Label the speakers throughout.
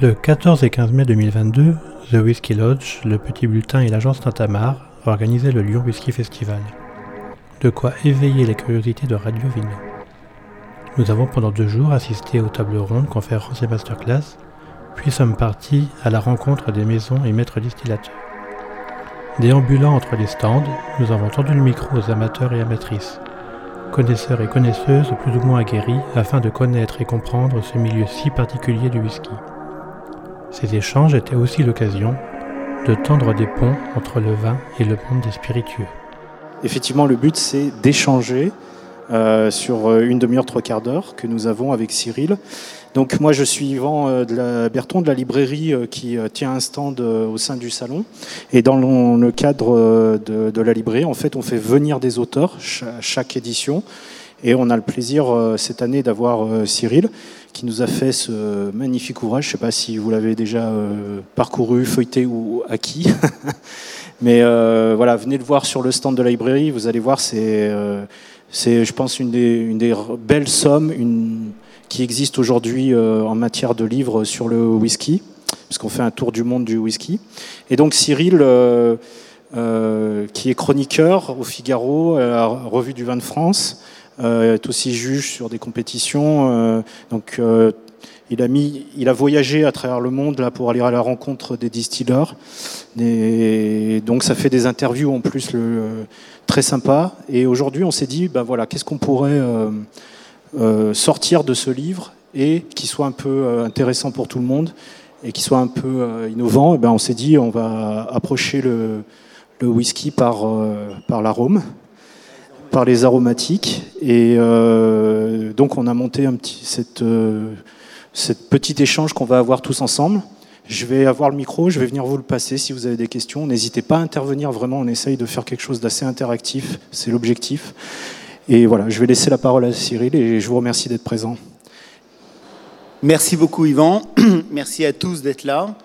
Speaker 1: Le 14 et 15 mai 2022, The Whisky Lodge, le Petit Bulletin et l'agence Tintamar organisaient le Lyon Whisky Festival. De quoi éveiller les curiosités de Radio Vino. Nous avons pendant deux jours assisté aux tables rondes, conférences et masterclass, puis sommes partis à la rencontre des maisons et maîtres distillateurs. Déambulant entre les stands, nous avons tendu le micro aux amateurs et amatrices, connaisseurs et connaisseuses plus ou moins aguerris afin de connaître et comprendre ce milieu si particulier du whisky. Ces échanges étaient aussi l'occasion de tendre des ponts entre le vin et le monde des spiritueux.
Speaker 2: Effectivement, le but c'est d'échanger euh, sur une demi-heure, trois quarts d'heure que nous avons avec Cyril. Donc moi je suis Yvan euh, de la Berton de la librairie euh, qui tient un stand au sein du salon. Et dans le cadre de, la librairie, en fait, on fait venir des auteurs chaque édition. Et on a le plaisir cette année d'avoir Cyril qui nous a fait ce magnifique ouvrage. Je ne sais pas si vous l'avez déjà parcouru, feuilleté ou acquis. Mais voilà, venez le voir sur le stand de la librairie. Vous allez voir, c'est c'est, je pense, une des, belles sommes qui existe aujourd'hui euh, en matière de livres sur le whisky, puisqu'on fait un tour du monde du whisky. Et donc Cyril, euh, euh, qui est chroniqueur au Figaro, à la Revue du vin de France, est aussi juge sur des compétitions. donc il a, mis, il a voyagé à travers le monde là, pour aller à la rencontre des distilleurs. Et donc ça fait des interviews en plus le, très sympa. Et aujourd'hui, on s'est dit, ben voilà, qu'est-ce qu'on pourrait euh, euh, sortir de ce livre et qui soit un peu euh, intéressant pour tout le monde et qui soit un peu innovant? Ben on s'est dit, on va approcher le, le whisky par, par l'arôme par les aromatiques et donc on a monté un petit cette cet petit échange qu'on va avoir tous ensemble. Je vais avoir le micro, je vais venir vous le passer si vous avez des questions. N'hésitez pas à intervenir, vraiment, on essaye de faire quelque chose d'assez interactif, c'est l'objectif. Et voilà, je vais laisser la parole à Cyril et je vous remercie d'être présent.
Speaker 3: Merci beaucoup Yvan, merci à tous d'être là.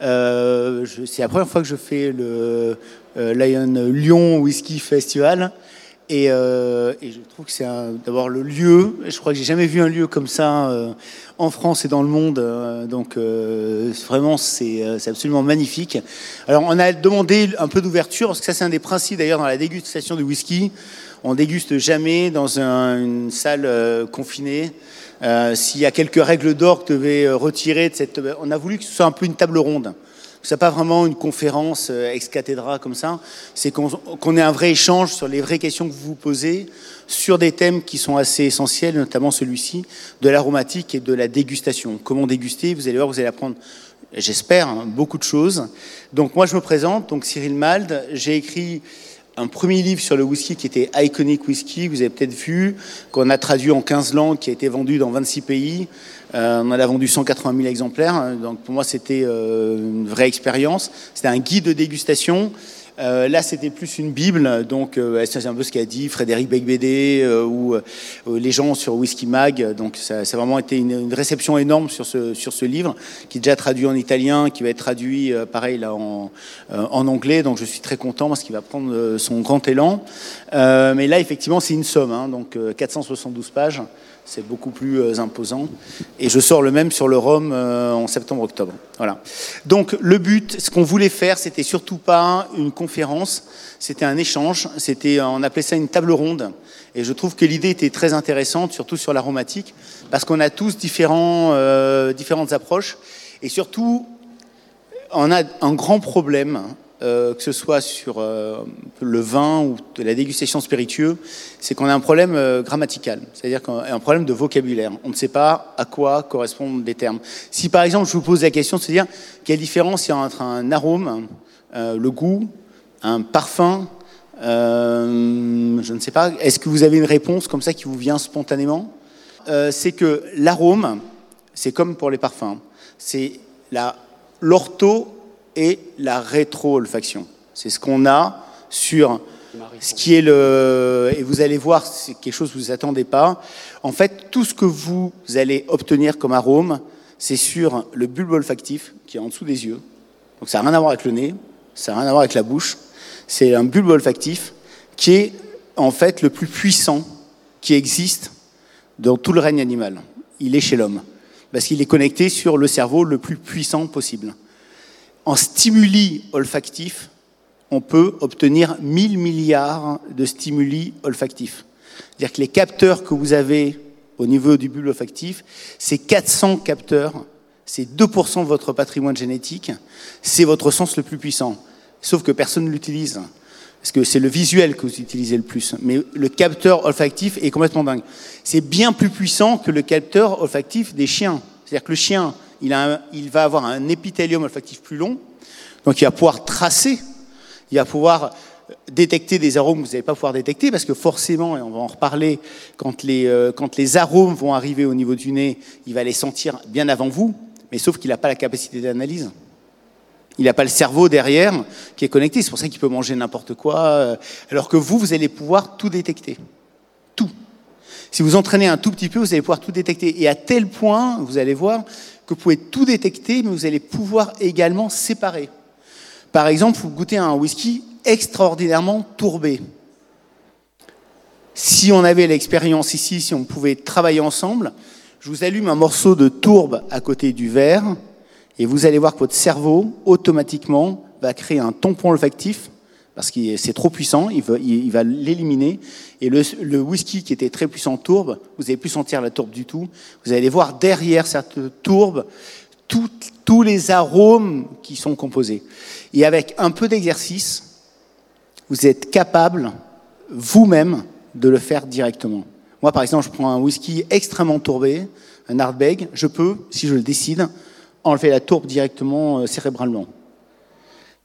Speaker 3: Euh, c'est la première fois que je fais le euh, Lion Lyon Whisky Festival. Euh, et, je trouve que c'est d'abord le lieu. Je crois que j'ai jamais vu un lieu comme ça euh, en France et dans le monde. Euh, donc vraiment, c'est absolument magnifique. Alors on a demandé un peu d'ouverture parce que ça c'est un des principes d'ailleurs dans la dégustation du whisky. On déguste jamais dans une salle confinée. S'il y a quelques règles d'or que devait retirer de cette, on a voulu que ce soit un peu une table ronde. C'est pas vraiment une conférence euh, ex cathedra comme ça. C'est qu'on ait un vrai échange sur les vraies questions que vous vous posez sur des thèmes qui sont assez essentiels, notamment celui-ci de l'aromatique et de la dégustation. Comment déguster Vous allez voir, vous allez apprendre, j'espère, hein, beaucoup de choses. Donc moi, je me présente. Donc Cyril Mald. J'ai écrit un premier livre sur le whisky qui était Iconic Whisky, vous avez peut-être vu, qu'on a traduit en 15 langues, qui a été vendu dans 26 pays. Euh, on en a vendu 180 000 exemplaires, donc pour moi c'était euh, une vraie expérience. C'était un guide de dégustation euh, là, c'était plus une bible, donc euh, c'est un peu ce qu'a dit Frédéric Becbédé euh, ou les gens sur Whisky Mag. Donc, ça, a vraiment été une, réception énorme sur ce, sur ce livre, qui est déjà traduit en italien, qui va être traduit, pareil, là, en, en anglais. Donc, je suis très content parce qu'il va prendre son grand élan. mais là, effectivement, c'est une somme, hein, donc 472 pages c'est beaucoup plus euh, imposant. Et je sors le même sur le Rhum euh, en septembre-octobre. Voilà. Donc le but, ce qu'on voulait faire, c'était surtout pas une conférence, c'était un échange. C'était, on appelait ça une table ronde. Et je trouve que l'idée était très intéressante, surtout sur l'aromatique, parce qu'on a tous différents, euh, différentes approches. Et surtout, on a un grand problème euh, que ce soit sur euh, le vin ou de la dégustation spiritueux, c'est qu'on a un problème euh, grammatical, c'est-à-dire qu'on a un problème de vocabulaire. On ne sait pas à quoi correspondent les termes. Si par exemple je vous pose la question de se dire quelle différence il y a entre un arôme, le goût, un parfum, je ne sais pas, est-ce que vous avez une réponse comme ça qui vous vient spontanément? C'est que l'arôme, c'est comme pour les parfums, c'est l'ortho et la rétro-olfaction. C'est ce qu'on a sur ce qui est le... Et vous allez voir, c'est quelque chose que vous attendez pas. En fait, tout ce que vous allez obtenir comme arôme, c'est sur le bulbe olfactif qui est en dessous des yeux. Donc ça n'a rien à voir avec le nez, ça n'a rien à voir avec la bouche. C'est un bulbe olfactif qui est en fait le plus puissant qui existe dans tout le règne animal. Il est chez l'homme. parce qu'il est connecté sur le cerveau le plus puissant possible. En stimuli olfactifs, on peut obtenir 1000 milliards de stimuli olfactifs. C'est-à-dire que les capteurs que vous avez au niveau du bulbe olfactif, c'est 400 capteurs, c'est 2% de votre patrimoine génétique, c'est votre sens le plus puissant. Sauf que personne ne l'utilise. Parce que c'est le visuel que vous utilisez le plus. Mais le capteur olfactif est complètement dingue. C'est bien plus puissant que le capteur olfactif des chiens. C'est-à-dire que le chien, il, va avoir un épithélium olfactif plus long, donc il va pouvoir tracer, il va pouvoir détecter des arômes que vous n'allez pas pouvoir détecter, parce que forcément, et on va en reparler, quand les, euh, quand les arômes vont arriver au niveau du nez, il va les sentir bien avant vous, mais sauf qu'il n'a pas la capacité d'analyse. Il n'a pas le cerveau derrière qui est connecté. C'est pour ça qu'il peut manger n'importe quoi. Euh, alors que vous, vous allez pouvoir tout détecter. Tout. Si vous entraînez un tout petit peu, vous allez pouvoir tout détecter. Et à tel point, vous allez voir vous pouvez tout détecter, mais vous allez pouvoir également séparer. Par exemple, vous goûtez un whisky extraordinairement tourbé. Si on avait l'expérience ici, si on pouvait travailler ensemble, je vous allume un morceau de tourbe à côté du verre et vous allez voir que votre cerveau, automatiquement, va créer un tampon olfactif parce que c'est trop puissant, il va, l'éliminer. Et le, whisky qui était très puissant tourbe, vous n'allez plus sentir la tourbe du tout. Vous allez voir derrière cette tourbe tous les arômes qui sont composés. Et avec un peu d'exercice, vous êtes capable vous-même de le faire directement. Moi, par exemple, je prends un whisky extrêmement tourbé, un hardbeg, je peux, si je le décide, enlever la tourbe directement euh, cérébralement.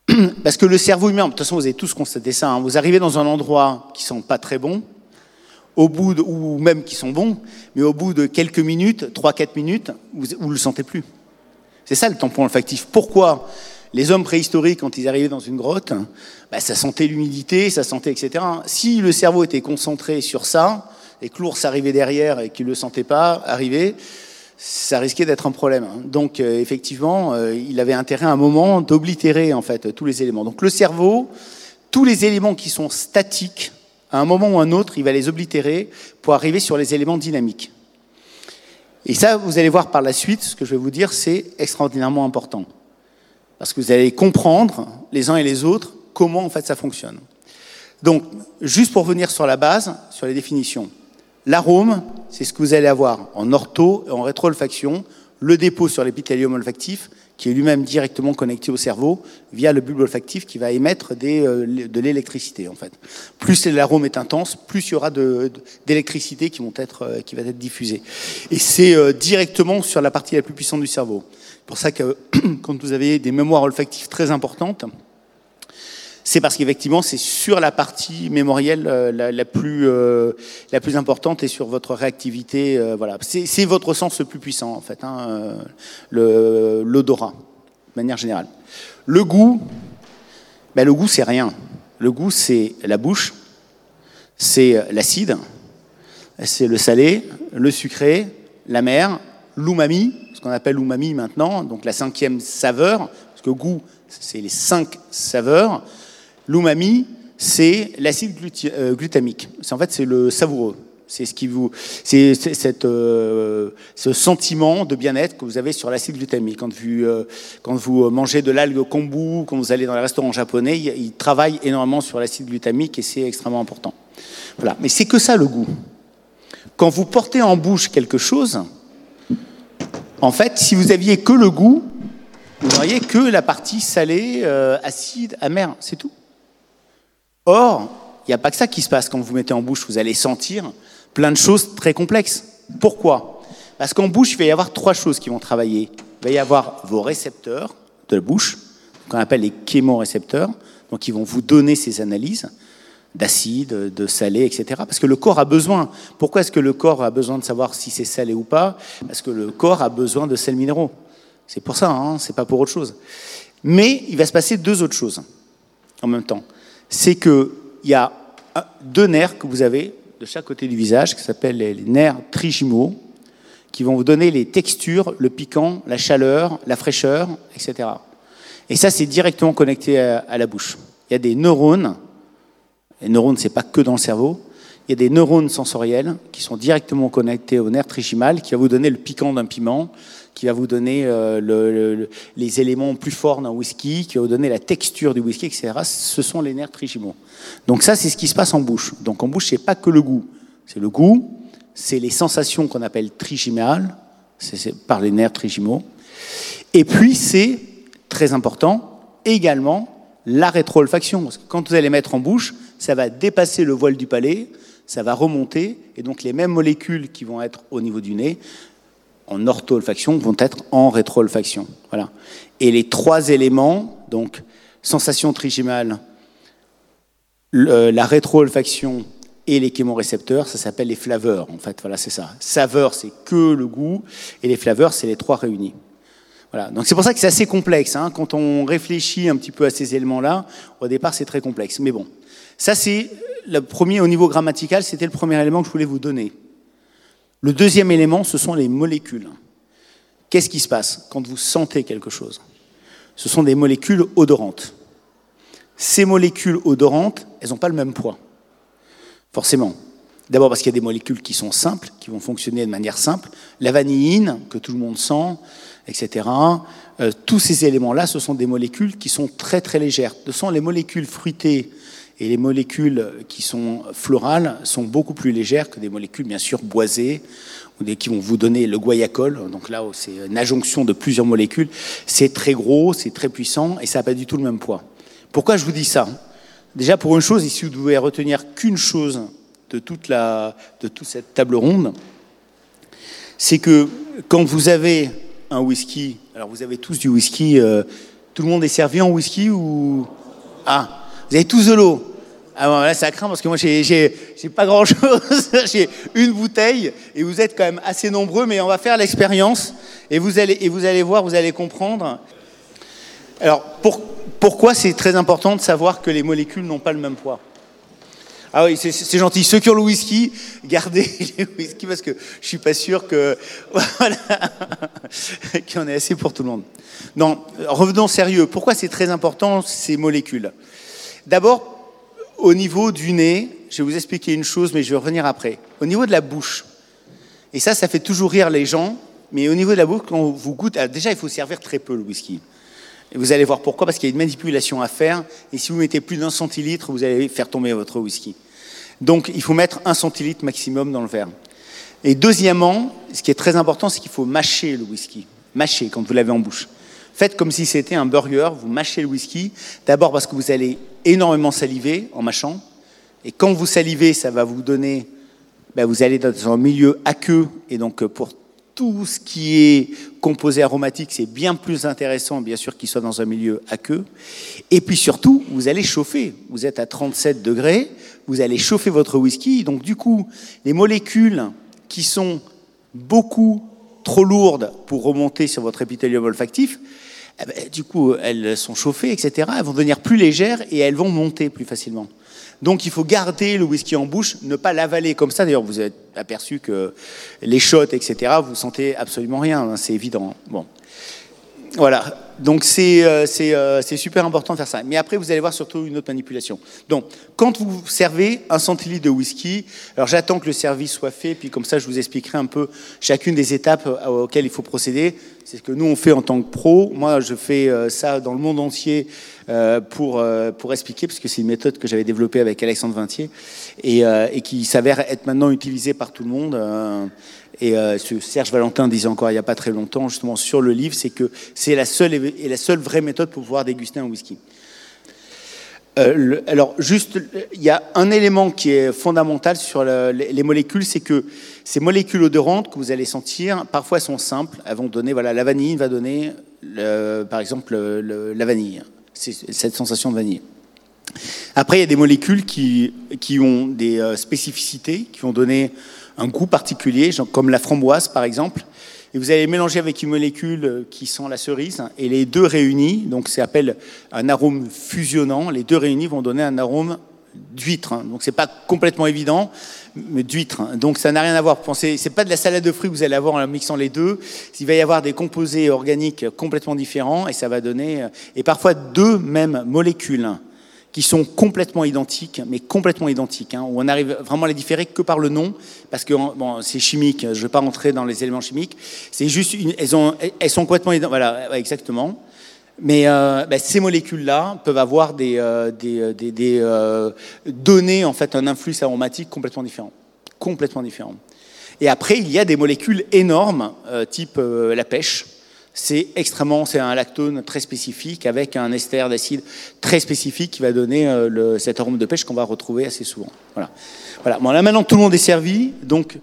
Speaker 3: Parce que le cerveau humain, de toute façon, vous avez tous constaté ça, hein, vous arrivez dans un endroit qui ne sent pas très bon, au bout de, ou même qui sont bons, mais au bout de quelques minutes, 3-4 minutes, vous ne le sentez plus. C'est ça le tampon olfactif. Pourquoi les hommes préhistoriques, quand ils arrivaient dans une grotte, bah, ça sentait l'humidité, ça sentait, etc. Si le cerveau était concentré sur ça, et que l'ours arrivait derrière et qu'il ne le sentait pas arriver, ça risquait d'être un problème. Hein. Donc euh, effectivement, euh, il avait intérêt à un moment d'oblitérer en fait tous les éléments. Donc le cerveau, tous les éléments qui sont statiques, à un moment ou un autre, il va les oblitérer pour arriver sur les éléments dynamiques. Et ça, vous allez voir par la suite, ce que je vais vous dire, c'est extraordinairement important. Parce que vous allez comprendre, les uns et les autres, comment en fait ça fonctionne. Donc, juste pour venir sur la base, sur les définitions. L'arôme, c'est ce que vous allez avoir en ortho et en rétroolfaction, le dépôt sur l'épithélium olfactif, qui est lui-même directement connecté au cerveau via le bulbe olfactif qui va émettre euh, de l'électricité en fait. Plus l'arôme est intense, plus il y aura d'électricité qui, euh, qui va être diffusée. Et c'est euh, directement sur la partie la plus puissante du cerveau. C'est pour ça que quand vous avez des mémoires olfactives très importantes, c'est parce qu'effectivement, c'est sur la partie mémorielle euh, la, plus, euh, la plus importante et sur votre réactivité. Euh, voilà. C'est votre sens le plus puissant, en fait, hein, l'odorat, de manière générale. Le goût, ben, le goût, c'est rien. Le goût, c'est la bouche, c'est l'acide, c'est le salé, le sucré, la mer, l'umami, ce qu'on appelle l'umami maintenant, donc la cinquième saveur, parce que goût, c'est les cinq saveurs. L'umami, c'est l'acide euh, glutamique. En fait, c'est le savoureux. C'est ce qui vous, c'est euh, ce sentiment de bien-être que vous avez sur l'acide glutamique. Quand vous, euh, mangez de l'algue kombu, quand vous allez dans les restaurants japonais, ils, travaillent énormément sur l'acide glutamique et c'est extrêmement important. Voilà. Mais c'est que ça le goût. Quand vous portez en bouche quelque chose, en fait, si vous aviez que le goût, vous n'auriez que la partie salée, acide, amère, c'est tout. Or, il n'y a pas que ça qui se passe quand vous mettez en bouche. Vous allez sentir plein de choses très complexes. Pourquoi? Parce qu'en bouche, il va y avoir trois choses qui vont travailler. Il va y avoir vos récepteurs de la bouche, qu'on appelle les chémorécepteurs, donc ils vont vous donner ces analyses d'acide, de salé, etc. Parce que le corps a besoin. Pourquoi est-ce que le corps a besoin de savoir si c'est salé ou pas? Parce que le corps a besoin de sels minéraux. C'est pour ça, hein, c'est pas pour autre chose. Mais il va se passer deux autres choses en même temps c'est qu'il y a deux nerfs que vous avez de chaque côté du visage, qui s'appellent les nerfs trigimaux, qui vont vous donner les textures, le piquant, la chaleur, la fraîcheur, etc. Et ça, c'est directement connecté à, la bouche. Il y a des neurones, les neurones, c'est pas que dans le cerveau, il y a des neurones sensoriels qui sont directement connectés au nerf trichimal, qui va vous donner le piquant d'un piment, qui va vous donner euh, les éléments plus forts d'un whisky, qui va vous donner la texture du whisky, etc. Ce sont les nerfs trichimaux. Donc ça, c'est ce qui se passe en bouche. Donc en bouche, c'est pas que le goût. C'est le goût, c'est les sensations qu'on appelle trichimales, c'est par les nerfs trichimaux. Et puis, c'est très important, également, la rétro-olfaction. Parce que quand vous allez mettre en bouche, ça va dépasser le voile du palais, ça va remonter, et donc les mêmes molécules qui vont être au niveau du nez, en ortho-olfaction, vont être en rétro-olfaction. Voilà. Et les trois éléments, donc sensation trigimale, la rétro-olfaction et les chémorécepteurs, ça s'appelle les flaveurs, en fait. Voilà, c'est ça. Saveur, c'est que le goût, et les flaveurs, c'est les trois réunis. Voilà. Donc c'est pour ça que c'est assez complexe. Hein. Quand on réfléchit un petit peu à ces éléments-là, au départ, c'est très complexe. Mais bon, ça c'est le premier au niveau grammatical, c'était le premier élément que je voulais vous donner. Le deuxième élément, ce sont les molécules. Qu'est-ce qui se passe quand vous sentez quelque chose? Ce sont des molécules odorantes. Ces molécules odorantes, elles n'ont pas le même poids. Forcément. D'abord parce qu'il y a des molécules qui sont simples, qui vont fonctionner de manière simple. La vanilline, que tout le monde sent, etc. Euh, tous ces éléments-là, ce sont des molécules qui sont très très légères. Ce sont les molécules fruitées et les molécules qui sont florales sont beaucoup plus légères que des molécules bien sûr boisées ou des qui vont vous donner le guayacol. Donc là, c'est une adjonction de plusieurs molécules. C'est très gros, c'est très puissant et ça n'a pas du tout le même poids. Pourquoi je vous dis ça? Déjà pour une chose, ici vous devez retenir qu'une chose de toute, la, de toute cette table ronde, c'est que quand vous avez un whisky, alors vous avez tous du whisky, euh, tout le monde est servi en whisky ou... Ah vous avez tous de l'eau. Ah bon, là, ça craint parce que moi, j'ai pas grand chose. j'ai une bouteille et vous êtes quand même assez nombreux, mais on va faire l'expérience et vous allez, voir, vous allez comprendre. Alors, pour, pourquoi c'est très important de savoir que les molécules n'ont pas le même poids? Ah oui, c'est gentil. Ceux qui ont le whisky, gardez les whisky parce que je suis pas sûr que voilà, qu'il y en ait assez pour tout le monde. Non, revenons sérieux. Pourquoi c'est très important ces molécules? D'abord, au niveau du nez, je vais vous expliquer une chose, mais je vais revenir après. Au niveau de la bouche, et ça, ça fait toujours rire les gens, mais au niveau de la bouche, quand vous goûtez, déjà, il faut servir très peu le whisky. Et vous allez voir pourquoi, parce qu'il y a une manipulation à faire, et si vous mettez plus d'un centilitre, vous allez faire tomber votre whisky. Donc, il faut mettre un centilitre maximum dans le verre. Et deuxièmement, ce qui est très important, c'est qu'il faut mâcher le whisky. Mâcher quand vous l'avez en bouche. Faites comme si c'était un burger, vous mâchez le whisky, d'abord parce que vous allez énormément saliver en mâchant, et quand vous salivez, ça va vous donner, ben vous allez dans un milieu aqueux, et donc pour tout ce qui est composé aromatique, c'est bien plus intéressant, bien sûr, qu'il soit dans un milieu aqueux. Et puis surtout, vous allez chauffer. Vous êtes à 37 degrés, vous allez chauffer votre whisky. Donc du coup, les molécules qui sont beaucoup trop lourdes pour remonter sur votre épithélium olfactif, du coup, elles sont chauffées, etc. Elles vont devenir plus légères et elles vont monter plus facilement. Donc il faut garder le whisky en bouche, ne pas l'avaler comme ça. D'ailleurs, vous avez aperçu que les shots, etc., vous sentez absolument rien, hein, c'est évident. Bon. Voilà, donc c'est euh, euh, super important de faire ça. Mais après, vous allez voir surtout une autre manipulation. Donc, quand vous servez un centilitre de whisky, alors j'attends que le service soit fait, puis comme ça, je vous expliquerai un peu chacune des étapes euh, auxquelles il faut procéder. C'est ce que nous, on fait en tant que pro. Moi, je fais ça dans le monde entier pour, pour expliquer, parce que c'est une méthode que j'avais développée avec Alexandre Vintier et, et qui s'avère être maintenant utilisée par tout le monde. Et euh, Serge Valentin disait encore il n'y a pas très longtemps, justement, sur le livre, c'est que c'est la seule, et la seule vraie méthode pour pouvoir déguster un whisky. Euh, alors, juste, il y a un élément qui est fondamental sur les, molécules, c'est que ces molécules odorantes que vous allez sentir, parfois sont simples. Elles vont donner, voilà, la vanille va donner, par exemple, la vanille, cette sensation de vanille. Après, il y a des molécules qui, qui ont des euh, spécificités, qui vont donner un goût particulier, comme la framboise par exemple. Et vous allez mélanger avec une molécule qui sent la cerise, et les deux réunis, donc c'est appelle un arôme fusionnant, les deux réunis vont donner un arôme d'huître. Hein. Donc c'est pas complètement évident, mais d'huître. Hein. Donc ça n'a rien à voir. Pensez, c'est pas de la salade de fruits que vous allez avoir en mixant les deux. Il va y avoir des composés organiques complètement différents, et ça va donner, et parfois deux mêmes molécules qui sont complètement identiques, mais complètement identiques, hein, où on arrive vraiment à les différer que par le nom, parce que bon, c'est chimique, je ne vais pas rentrer dans les éléments chimiques, c'est juste, une, elles, ont, elles sont complètement identiques, voilà, exactement. Mais euh, ben, ces molécules-là peuvent avoir des, euh, euh, données, en fait, un influx aromatique complètement différent. Complètement différent. Et après, il y a des molécules énormes, type la pêche, c'est extrêmement, c'est un lactone très spécifique avec un ester d'acide très spécifique qui va donner euh, le, cet arôme de pêche qu'on va retrouver assez souvent. Voilà. Voilà. Bon, là maintenant tout le monde est servi, donc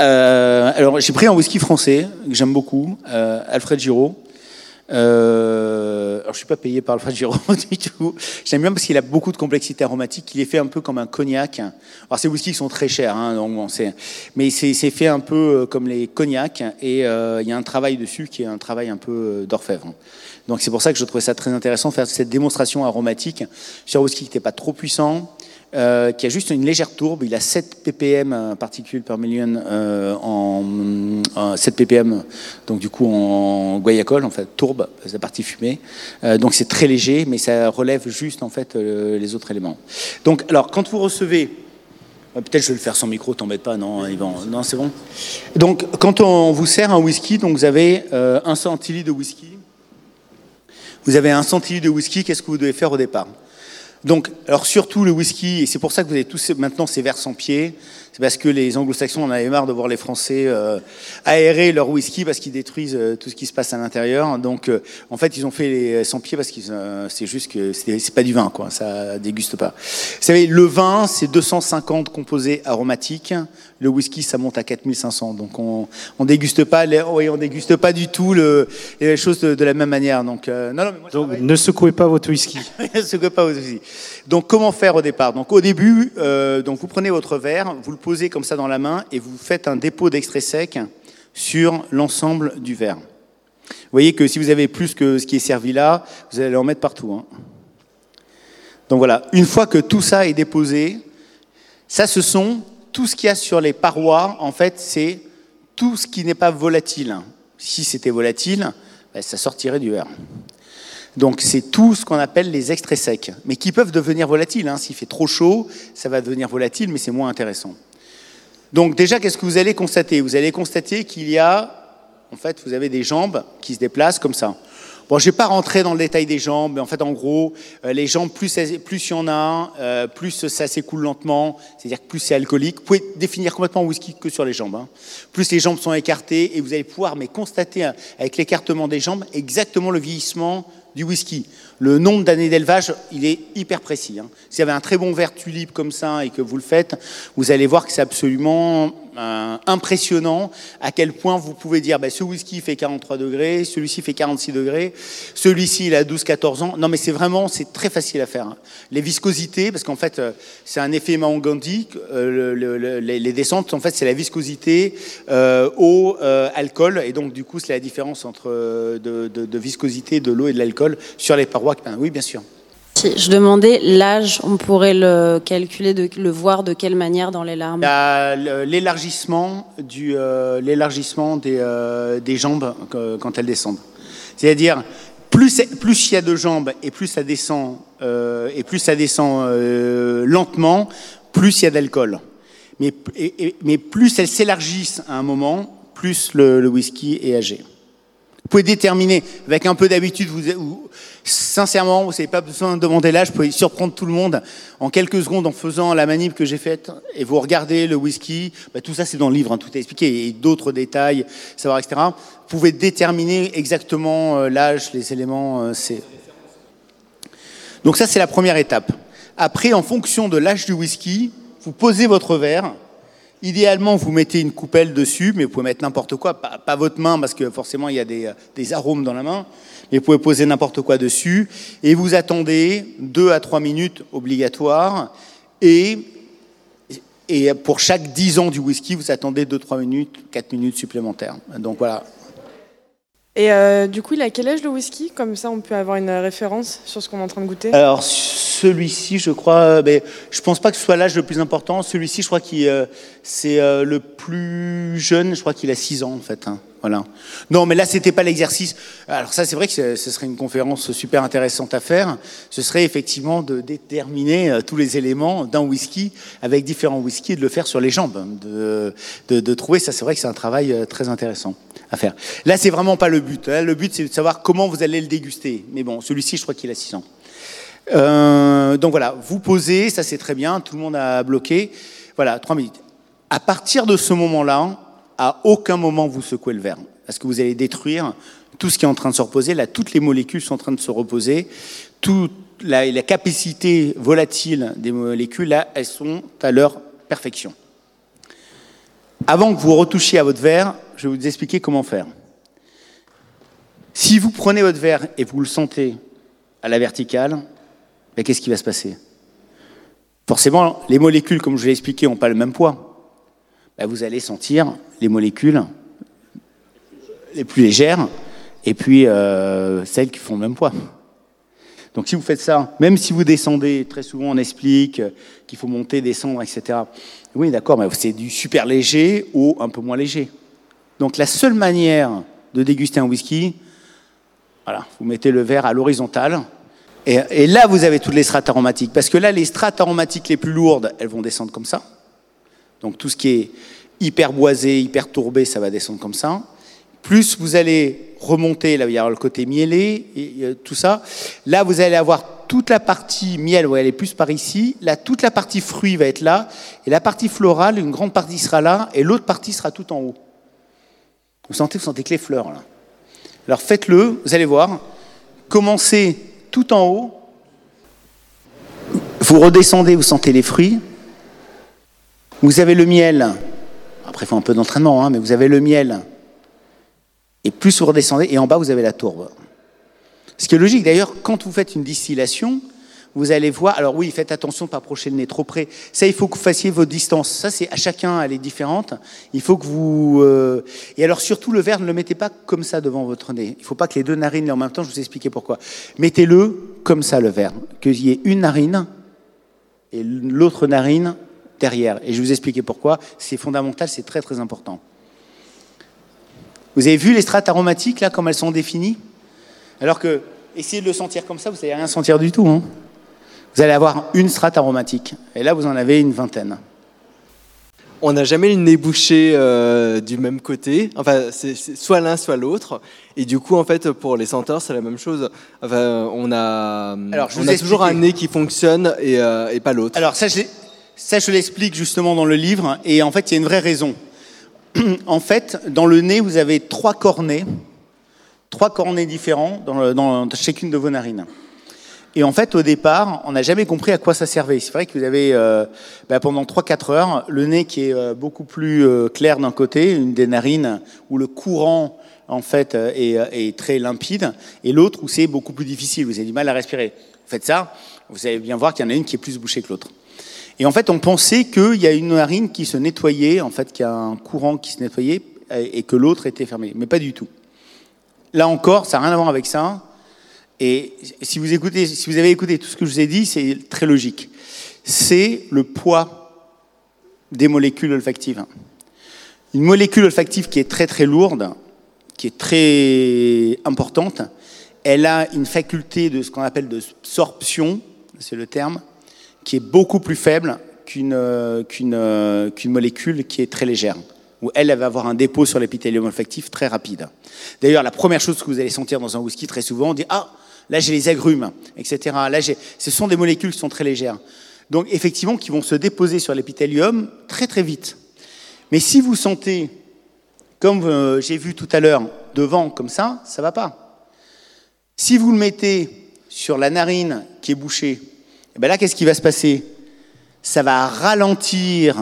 Speaker 3: euh, alors j'ai pris un whisky français que j'aime beaucoup, euh, Alfred Giraud. Euh, alors je suis pas payé par Alfred Giraud du tout. J'aime bien parce qu'il a beaucoup de complexité aromatique. Il est fait un peu comme un cognac. Alors ces whiskies sont très chers, hein, donc bon, mais c'est, c'est fait un peu euh, comme les cognacs et euh, il y a un travail dessus qui est un travail un peu euh, d'orfèvre. Donc c'est pour ça que je trouvais ça très intéressant de faire cette démonstration aromatique sur un whisky qui n'était pas trop puissant, euh, qui a juste une légère tourbe. Il a 7 ppm euh, particules par million euh, en, en, 7 ppm, donc du coup en guayacol, en fait, tourbe, la partie fumée. Euh, donc c'est très léger, mais ça relève juste en fait les autres éléments. Donc alors quand vous recevez Peut-être je vais le faire sans micro, t'embête pas, non, Yvan Non, c'est bon. Donc, quand on vous sert un whisky, donc vous avez un centilitre de whisky. Vous avez un centilitre de whisky, qu'est-ce que vous devez faire au départ donc, alors surtout le whisky, et c'est pour ça que vous avez tous maintenant ces verres sans pied, c'est parce que les anglo-saxons en avaient marre de voir les Français euh, aérer leur whisky parce qu'ils détruisent euh, tout ce qui se passe à l'intérieur. Donc, euh, en fait, ils ont fait les sans pied parce que euh, c'est juste que c'est pas du vin, quoi. Ça déguste pas. Vous savez, le vin, c'est 250 composés aromatiques. Le whisky, ça monte à 4500. Donc, on, on déguste pas, les, oui, on déguste pas du tout le, les choses de, de la même manière. Donc, euh, non, non, mais moi,
Speaker 2: Donc ne secouez pas votre whisky.
Speaker 3: ne secouez pas votre whisky. Donc, comment faire au départ? Donc, au début, euh, donc vous prenez votre verre, vous le posez comme ça dans la main et vous faites un dépôt d'extrait sec sur l'ensemble du verre. Vous voyez que si vous avez plus que ce qui est servi là, vous allez en mettre partout. Hein. Donc voilà, une fois que tout ça est déposé, ça ce sont tout ce qu'il y a sur les parois, en fait, c'est tout ce qui n'est pas volatile. Si c'était volatile, ben, ça sortirait du verre. Donc c'est tout ce qu'on appelle les extraits secs, mais qui peuvent devenir volatiles. Hein. S'il fait trop chaud, ça va devenir volatile, mais c'est moins intéressant. Donc déjà, qu'est-ce que vous allez constater? Vous allez constater qu'il y a, en fait, vous avez des jambes qui se déplacent comme ça. Bon, je vais pas rentrer dans le détail des jambes, mais en fait, en gros, euh, les jambes, plus plus il y en a, euh, plus ça s'écoule lentement, c'est-à-dire que plus c'est alcoolique. Vous pouvez définir complètement whisky que sur les jambes. Hein. Plus les jambes sont écartées, et vous allez pouvoir mais constater hein, avec l'écartement des jambes exactement le vieillissement du whisky. Le nombre d'années d'élevage, il est hyper précis. Hein. Si vous avez un très bon verre tulipe comme ça et que vous le faites, vous allez voir que c'est absolument euh, impressionnant à quel point vous pouvez dire bah, ce whisky fait 43 degrés, celui-ci fait 46 degrés, celui-ci il a 12-14 ans. Non mais c'est vraiment, c'est très facile à faire. Hein. Les viscosités, parce qu'en fait euh, c'est un effet Mahan Gandhi, euh, le, le, les, les, descentes en fait c'est la viscosité eau, alcool, et donc du coup c'est la différence entre de viscosité de l'eau et de l'alcool sur les parois. Ah, oui bien sûr.
Speaker 4: Je demandais l'âge, on pourrait le calculer, de, le voir de quelle manière dans les larmes
Speaker 3: L'élargissement du, euh, l'élargissement des, euh, des jambes quand elles descendent. C'est-à-dire, plus, plus il y a de jambes et plus ça descend, euh, et plus ça descend euh, lentement, plus il y a d'alcool. Mais, et, et, mais plus elles s'élargissent à un moment, plus le, le whisky est âgé. Vous pouvez déterminer, avec un peu d'habitude, vous, sincèrement, vous n'avez pas besoin de demander l'âge, vous pouvez surprendre tout le monde en quelques secondes en faisant la manip que j'ai faite, et vous regardez le whisky, bah, tout ça c'est dans le livre, hein, tout est expliqué, et d'autres détails, savoir, etc. Vous pouvez déterminer exactement euh, l'âge, les éléments, euh, c'est... Donc ça c'est la première étape. Après, en fonction de l'âge du whisky, vous posez votre verre, Idéalement, vous mettez une coupelle dessus, mais vous pouvez mettre n'importe quoi, pas, votre main, parce que forcément, il y a des, des arômes dans la main, mais vous pouvez poser n'importe quoi dessus, et vous attendez deux à trois minutes obligatoires, et, et pour chaque 10 ans du whisky, vous attendez deux, trois minutes, quatre minutes supplémentaires. Donc voilà.
Speaker 5: Et euh, du coup, il a quel âge le whisky? Comme ça, on peut avoir une référence sur ce qu'on est en train de goûter
Speaker 3: Alors, celui-ci, je crois, mais je pense pas que ce soit l'âge le plus important. Celui-ci, je crois qu'il euh, c'est euh, le plus jeune. Je crois qu'il a 6 ans en fait. hein. Voilà. Non, mais là, c'était pas l'exercice. Alors ça, c'est vrai que ce serait une conférence super intéressante à faire. Ce serait effectivement de déterminer euh, tous les éléments d'un whisky avec différents whiskies et de le faire sur les jambes. De, de, de trouver ça, c'est vrai que c'est un travail euh, très intéressant à faire. Là, c'est vraiment pas le but. Là, le but, c'est de savoir comment vous allez le déguster. Mais bon, celui-ci, je crois qu'il a 6 ans. Euh, donc voilà, vous posez, ça c'est très bien, tout le monde a bloqué. Voilà, trois minutes. À partir de ce moment-là, à aucun moment vous secouez le verre, parce que vous allez détruire tout ce qui est en train de se reposer. Là, toutes les molécules sont en train de se reposer. Toute la, capacité volatile des molécules, là, elles sont à leur perfection. Avant que vous retouchiez à votre verre, je vais vous expliquer comment faire. Si vous prenez votre verre et vous le sentez à la verticale, ben, qu'est-ce qui va se passer? Forcément, les molécules, comme je l'ai expliqué, n'ont pas le même poids. Ben, vous allez sentir les molécules les plus légères et puis euh, celles qui font le même poids. Donc si vous faites ça, même si vous descendez, très souvent on explique qu'il faut monter, descendre, etc. Oui, d'accord, mais c'est du super léger ou un peu moins léger. Donc la seule manière de déguster un whisky, voilà, vous mettez le verre à l'horizontale, et, là vous avez toutes les strates aromatiques. Parce que là, les strates aromatiques les plus lourdes, elles vont descendre comme ça. Donc tout ce qui est hyper boisé, hyper tourbé, ça va descendre comme ça. Plus vous allez remonter, là il y aura le côté mielé, et, et, tout ça. Là vous allez avoir toute la partie miel, elle est plus par ici. Là, toute la partie fruit va être là. Et la partie florale, une grande partie sera là, et l'autre partie sera tout en haut. Vous sentez, vous sentez que les fleurs, là. Alors faites-le, vous allez voir. Commencez tout en haut. Vous redescendez, vous sentez les fruits. Vous avez le miel. Après, il faut un peu d'entraînement, hein, mais vous avez le miel. Et plus vous redescendez, et en bas, vous avez la tourbe. Ce qui est logique, d'ailleurs, quand vous faites une distillation, vous allez voir. Alors oui, faites attention de ne pas approcher le nez trop près. Ça, il faut que vous fassiez vos distances. Ça, c'est à chacun, elle est différente. Il faut que vous. Euh... Et alors surtout, le verre, ne le mettez pas comme ça devant votre nez. Il ne faut pas que les deux narines l'aient en même temps. Je vous expliquer pourquoi. Mettez-le comme ça, le verre. Qu'il y ait une narine et l'autre narine derrière. Et je vais vous expliquer pourquoi. C'est fondamental, c'est très très important. Vous avez vu les strates aromatiques, là, comme elles sont définies? Alors que, essayez de le sentir comme ça, vous n'allez rien sentir du tout. Hein vous allez avoir une strate aromatique. Et là, vous en avez une vingtaine.
Speaker 5: On n'a jamais le nez bouché euh, du même côté. Enfin, c'est soit l'un, soit l'autre. Et du coup, en fait, pour les senteurs, c'est la même chose. Enfin, on a,
Speaker 3: Alors,
Speaker 5: on a toujours un nez qui fonctionne et, euh, et pas l'autre.
Speaker 3: Alors, ça, je, ça, je l'explique justement dans le livre. Et en fait, il y a une vraie raison. en fait, dans le nez, vous avez trois cornets. Trois cornets différents dans, chacune de vos narines. Et en fait, au départ, on n'a jamais compris à quoi ça servait. C'est vrai que vous avez, euh, bah, pendant 3-4 heures, le nez qui est euh, beaucoup plus euh, clair d'un côté, une des narines où le courant, en fait, est, est très limpide, et l'autre où c'est beaucoup plus difficile, vous avez du mal à respirer. Vous faites ça, vous allez bien voir qu'il y en a une qui est plus bouchée que l'autre. Et en fait, on pensait qu'il y a une narine qui se nettoyait, en fait, qu'il y a un courant qui se nettoyait, et que l'autre était fermé. Mais pas du tout. Là encore, ça n'a rien à voir avec ça. Et si vous, écoutez, si vous avez écouté tout ce que je vous ai dit, c'est très logique. C'est le poids des molécules olfactives. Une molécule olfactive qui est très très lourde, qui est très importante, elle a une faculté de ce qu'on appelle de sorption, c'est le terme, qui est beaucoup plus faible qu'une qu'une qu'une molécule qui est très légère où elle, elle va avoir un dépôt sur l'épithélium olfactif très rapide. D'ailleurs, la première chose que vous allez sentir dans un whisky très souvent, on dit ah là j'ai les agrumes, etc. Là, ce sont des molécules qui sont très légères. Donc effectivement, qui vont se déposer sur l'épithélium très très vite. Mais si vous sentez, comme euh, j'ai vu tout à l'heure, devant comme ça, ça va pas. Si vous le mettez sur la narine qui est bouchée, eh ben là, qu'est-ce qui va se passer? Ça va ralentir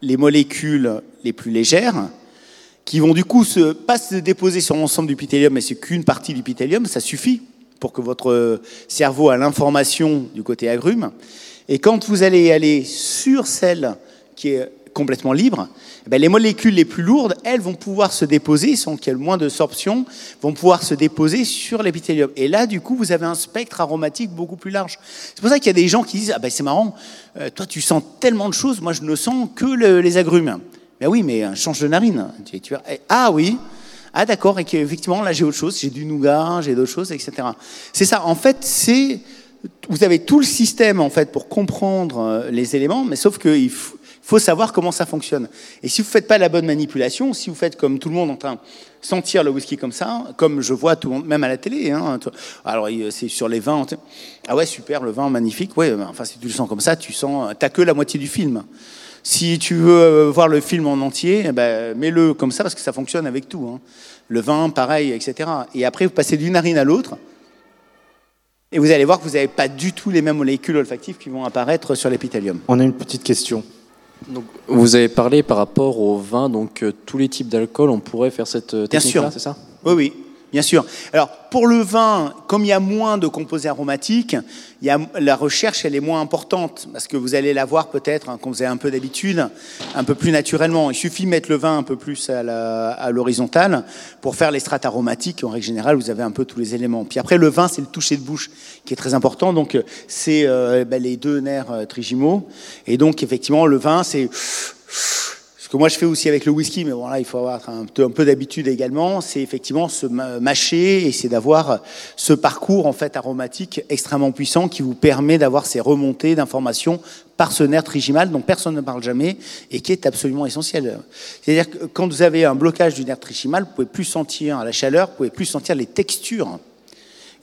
Speaker 3: les molécules les plus légères, qui vont du coup se, pas se déposer sur l'ensemble du épithélium, mais c'est qu'une partie du épithélium, ça suffit pour que votre cerveau ait l'information du côté agrume. Et quand vous allez aller sur celle qui est complètement libre, eh ben, les molécules les plus lourdes, elles vont pouvoir se déposer, sans qu'il y ait moins de sorption, vont pouvoir se déposer sur l'épithélium. Et là, du coup, vous avez un spectre aromatique beaucoup plus large. C'est pour ça qu'il y a des gens qui disent, ah ben c'est marrant, euh, toi tu sens tellement de choses, moi je ne sens que les agrumes. Ben oui, mais euh, change de narine. Eh, ah oui, ah d'accord, et qu'effectivement là j'ai autre chose, j'ai du nougat, j'ai d'autres choses, etc. C'est ça, en fait, c'est vous avez tout le système en fait pour comprendre euh, les éléments, mais sauf qu'il faut savoir comment ça fonctionne. Et si vous ne faites pas la bonne manipulation, si vous faites comme tout le monde en train de sentir le whisky comme ça, comme je vois tout le monde, même à la télé, hein, alors c'est sur les vins, ah ouais super le vin magnifique, ouais, enfin si tu le sens comme ça, tu sens, t'as que la moitié du film. Si tu veux euh, voir le film en entier, eh ben, mets-le comme ça parce que ça fonctionne avec tout. Hein. Le vin, pareil, etc. Et après, vous passez d'une narine à l'autre. Et vous allez voir que vous n'avez pas du tout les mêmes molécules olfactives qui vont apparaître sur l'épithélium.
Speaker 2: On a une petite question.
Speaker 6: Donc, vous avez parlé par rapport au vin, donc euh, tous les types d'alcool, on pourrait faire cette euh, technique-là, c'est ça?
Speaker 3: Oui, oui. Bien sûr. Alors, pour le vin, comme il y a moins de composés aromatiques, la recherche, elle est moins importante, parce que vous allez la voir peut-être, hein, quand un peu d'habitude, un peu plus naturellement. Il suffit de mettre le vin un peu plus à l'horizontale pour faire les strates aromatiques. En règle générale, vous avez un peu tous les éléments. Puis après, le vin, c'est le toucher de bouche qui est très important. Donc, c'est euh, ben, les deux nerfs euh, trigimaux. Et donc, effectivement, le vin, c'est que moi je fais aussi avec le whisky, mais bon là il faut avoir un peu, d'habitude également, c'est effectivement se mâcher et c'est d'avoir ce parcours en fait aromatique extrêmement puissant qui vous permet d'avoir ces remontées d'informations par ce nerf trigimal dont personne ne parle jamais et qui est absolument essentiel. C'est-à-dire que quand vous avez un blocage du nerf trigimal, vous pouvez plus sentir la chaleur, vous pouvez plus sentir les textures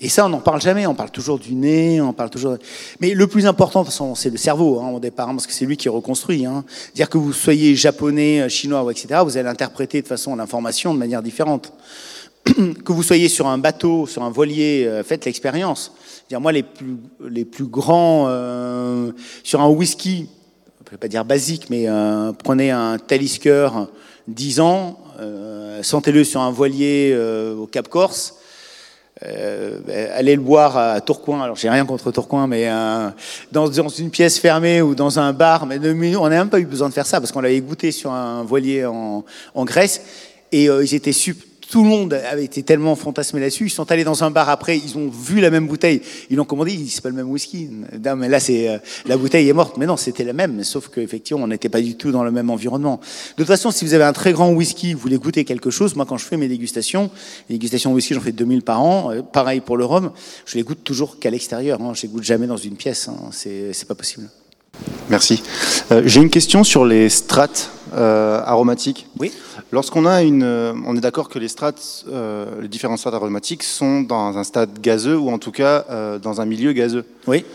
Speaker 3: et ça, on n'en parle jamais. On parle toujours du nez, on parle toujours. Mais le plus important, de toute façon, c'est le cerveau hein, au départ, hein, parce que c'est lui qui reconstruit. Hein. Dire que vous soyez japonais, euh, chinois, etc., vous allez interpréter de façon l'information de manière différente. que vous soyez sur un bateau, sur un voilier, euh, faites l'expérience. Moi, les plus, les plus grands euh, sur un whisky, je ne vais pas dire basique, mais euh, prenez un Talisker 10 ans, euh, sentez-le sur un voilier au Cap Corse euh, aller le boire à Tourcoing. Alors j'ai rien contre Tourcoing, mais euh, dans, une pièce fermée ou dans un bar. Mais on n'a même pas eu besoin de faire ça parce qu'on l'avait goûté sur un voilier en, en Grèce et euh, ils étaient super tout le monde avait été tellement fantasmé là-dessus. Ils sont allés dans un bar après, ils ont vu la même bouteille, ils l'ont commandé, ils disent c'est pas le même whisky. Non, mais là, c'est euh, la bouteille est morte. Mais non, c'était la même, sauf qu'effectivement, on n'était pas du tout dans le même environnement. De toute façon, si vous avez un très grand whisky, vous voulez goûter quelque chose, moi, quand je fais mes dégustations, les dégustations de whisky, j'en fais 2000 par an. Euh, pareil pour le rhum, je les goûte toujours qu'à l'extérieur. Hein. Je les goûte jamais dans une pièce. Hein. C'est pas possible.
Speaker 7: Merci. Euh, J'ai une question sur les strates euh, aromatiques.
Speaker 3: Oui.
Speaker 7: Lorsqu'on a une, euh, on est d'accord que les strates, les différents strates aromatiques sont dans un stade gazeux ou en tout cas dans un milieu gazeux.
Speaker 3: Oui.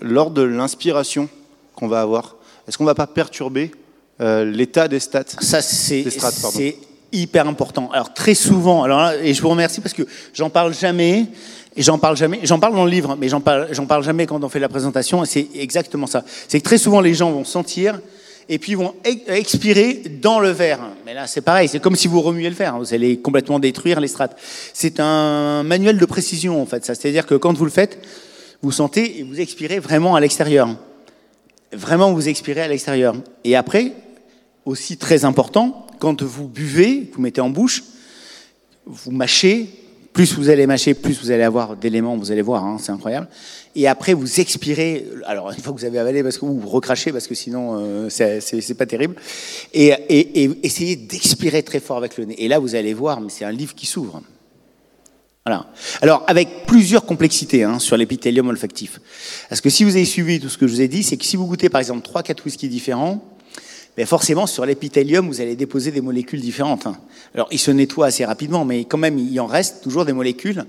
Speaker 7: Lors de l'inspiration qu'on va avoir, est-ce qu'on va pas perturber l'état des stats
Speaker 3: Ça c'est hyper important. Alors très souvent, alors et je vous remercie parce que j'en parle jamais. J'en parle jamais, j'en parle dans le livre, mais j'en parle, jamais quand on fait la présentation, et c'est exactement ça. C'est que très souvent les gens vont sentir, et puis vont expirer dans le verre. Mais là, c'est pareil, c'est comme si vous remuez le verre, vous allez complètement détruire les strates. C'est un manuel de précision, en fait, ça. C'est-à-dire que quand vous le faites, vous sentez et vous expirez vraiment à l'extérieur. Vraiment, vous expirez à l'extérieur. Et après, aussi très important, quand vous buvez, vous mettez en bouche, vous mâchez, plus vous allez mâcher, plus vous allez avoir d'éléments, vous allez voir, hein, c'est incroyable. Et après, vous expirez, alors une fois que vous avez avalé, parce que vous recrachez, parce que sinon, euh, c'est pas terrible. Et, et, et essayez d'expirer très fort avec le nez. Et là, vous allez voir, mais c'est un livre qui s'ouvre. Voilà. Alors, avec plusieurs complexités hein, sur l'épithélium olfactif. Parce que si vous avez suivi tout ce que je vous ai dit, c'est que si vous goûtez par exemple 3-4 whiskies différents, ben forcément, sur l'épithélium, vous allez déposer des molécules différentes. Hein. Alors, il se nettoie assez rapidement, mais quand même, il en reste toujours des molécules.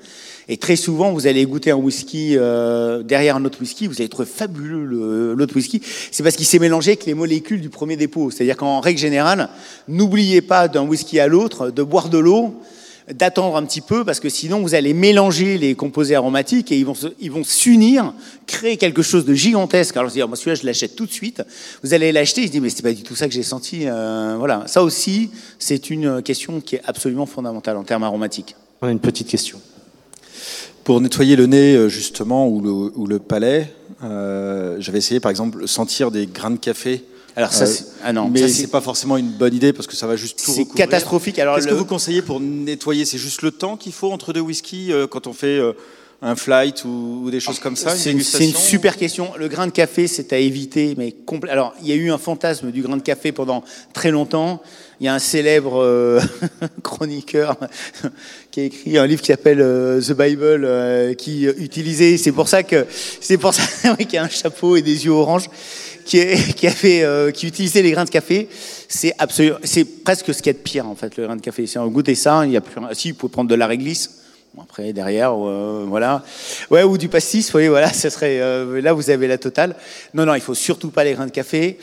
Speaker 3: Et très souvent, vous allez goûter un whisky euh, derrière un autre whisky, vous allez trouver fabuleux l'autre whisky. C'est parce qu'il s'est mélangé avec les molécules du premier dépôt. C'est-à-dire qu'en règle générale, n'oubliez pas d'un whisky à l'autre de boire de l'eau d'attendre un petit peu parce que sinon vous allez mélanger les composés aromatiques et ils vont ils vont s'unir, créer quelque chose de gigantesque. Alors dire moi celui-là je l'achète tout de suite. Vous allez l'acheter, il se dit mais c'est pas du tout ça que j'ai senti. Euh, voilà, ça aussi c'est une question qui est absolument fondamentale en termes aromatiques.
Speaker 2: On a une petite question.
Speaker 8: Pour nettoyer le nez euh, justement ou le, ou le palais, euh, j'avais essayé par exemple sentir des grains de café Alors ça, ah non, mais c'est pas forcément une bonne idée parce que ça va juste tout
Speaker 3: C'est catastrophique.
Speaker 8: Alors qu'est-ce que vous conseillez pour nettoyer? C'est juste le temps qu'il faut entre deux whisky quand on fait un flight ou, des choses comme ça
Speaker 3: C'est une, super question. Le grain de café, c'est à éviter, mais Alors, il y a eu un fantasme du grain de café pendant très longtemps. Il y a un célèbre euh, chroniqueur qui a écrit un livre qui s'appelle euh, The Bible, euh, qui utilisait. C'est pour ça que c'est pour ça qu'il y a un chapeau et des yeux orange. Qui, qui, avait, qui utilisait les grains de café, c'est presque ce qu'il y a de pire en fait, le grain de café. Si on goûtait ça, il y a plus, si, vous pouvez prendre de la réglisse, après, derrière, euh, voilà. Ouais, ou du pastis, oui, voilà, ce serait. Euh, là, vous avez la totale. Non, non, il faut surtout pas les grains de café.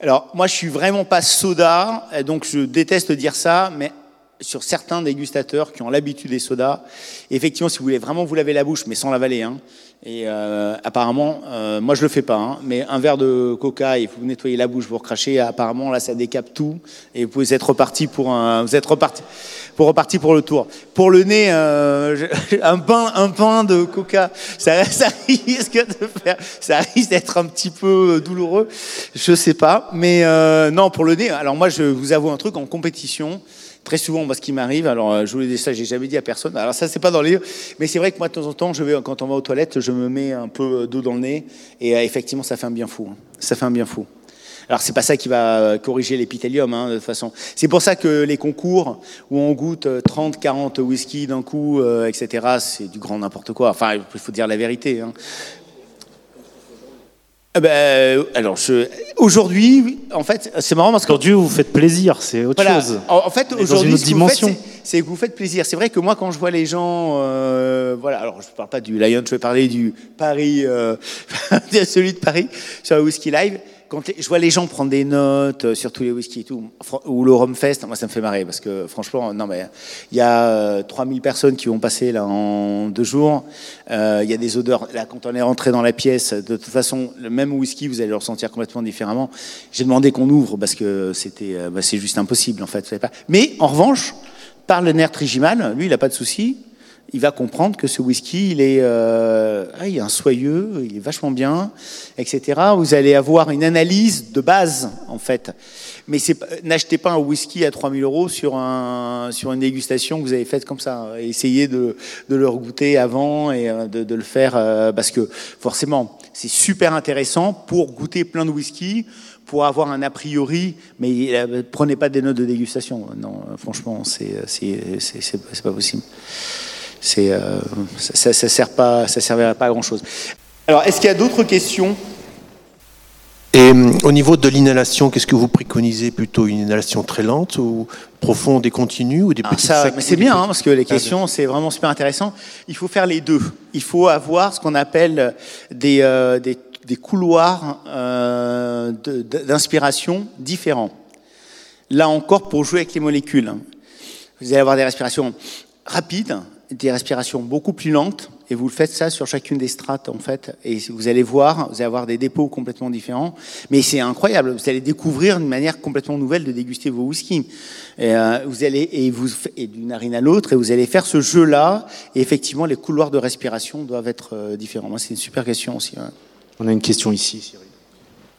Speaker 3: Alors, moi, je suis vraiment pas soda, donc je déteste dire ça, mais sur certains dégustateurs qui ont l'habitude des sodas, effectivement, si vous voulez vraiment vous laver la bouche, mais sans l'avaler, hein, et euh, apparemment, euh, moi je le fais pas, hein, mais un verre de coca et vous nettoyez la bouche pour cracher, apparemment là ça décape tout et vous pouvez être reparti pour un, vous êtes reparti pour reparti pour le tour. Pour le nez, euh, un pain, un pain de coca, ça, ça risque de faire, ça risque d'être un petit peu douloureux, je sais pas, mais euh, non pour le nez. Alors moi je vous avoue un truc en compétition très souvent, moi, ce qui m'arrive, alors euh, je vous l'ai dit ça, j'ai jamais dit à personne. Alors ça, c'est pas dans les livres, mais c'est vrai que moi, de temps en temps, je vais, quand on va aux toilettes, je me mets un peu d'eau dans le nez, et euh, effectivement, ça fait un bien fou. Hein. Ça fait un bien fou. Alors c'est pas ça qui va euh, corriger l'épithélium, hein, de toute façon. C'est pour ça que les concours où on goûte 30, 40 whisky d'un coup, etc., c'est du grand n'importe quoi. Enfin, il faut dire la vérité. Hein. Eh ben, euh, alors, aujourd'hui, en fait, c'est marrant parce
Speaker 2: qu'aujourd'hui vous faites plaisir, c'est autre chose.
Speaker 3: En, fait, aujourd'hui, ce dimension. c'est que vous faites plaisir. C'est vrai que moi, quand je vois les gens, euh, voilà, alors je ne parle pas du Lion, je vais parler du Paris, euh, celui de Paris sur le Whisky Live quand je vois les gens prendre des notes euh, sur tous les whisky et tout, ou le Rome Fest, moi ça me fait marrer parce que franchement, non mais il y a 3000 euh, personnes qui vont passer là en deux jours. Euh, il y a des odeurs. Là, quand on est rentré dans la pièce, de toute façon, le même whisky, vous allez le ressentir complètement différemment. J'ai demandé qu'on ouvre parce que c'était, bah, c'est juste impossible en fait. Mais en revanche, par le nerf trigimal, lui, il n'a pas de souci il va comprendre que ce whisky, il est, euh, ah, il est un soyeux, il est vachement bien, etc. Vous allez avoir une analyse de base, en fait. Mais n'achetez pas un whisky à 3000 euros sur, un, sur une dégustation que vous avez faite comme ça. Essayez de, de le goûter avant et euh, de, de le faire, euh, parce que forcément, c'est super intéressant pour goûter plein de whisky, pour avoir un a priori, mais prenez pas des notes de dégustation. Non, franchement, c'est pas possible c'est, euh, ça, ça, sert pas, ça servira pas à grand chose. Alors, est-ce qu'il y a d'autres questions?
Speaker 9: Et euh, au niveau de l'inhalation, qu'est-ce que vous préconisez? Plutôt une inhalation très lente ou profonde et continue ou des ah,
Speaker 3: ça, mais c'est bien hein, parce que les questions c'est vraiment super intéressant. Il faut faire les deux. Il faut avoir ce qu'on appelle des, euh, des, des, couloirs euh, d'inspiration différents. Là encore pour jouer avec les molécules. Vous allez avoir des respirations rapides des respirations beaucoup plus lentes, et vous le faites ça sur chacune des strates en fait, et vous allez voir, vous allez avoir des dépôts complètement différents, mais c'est incroyable, vous allez découvrir une manière complètement nouvelle de déguster vos whisky. Et, euh, vous allez et vous et d'une narine à l'autre, et vous allez faire ce jeu-là, et effectivement les couloirs de respiration doivent être euh, différents. Moi, c'est une super question aussi.
Speaker 2: On a une question ici, Cyril.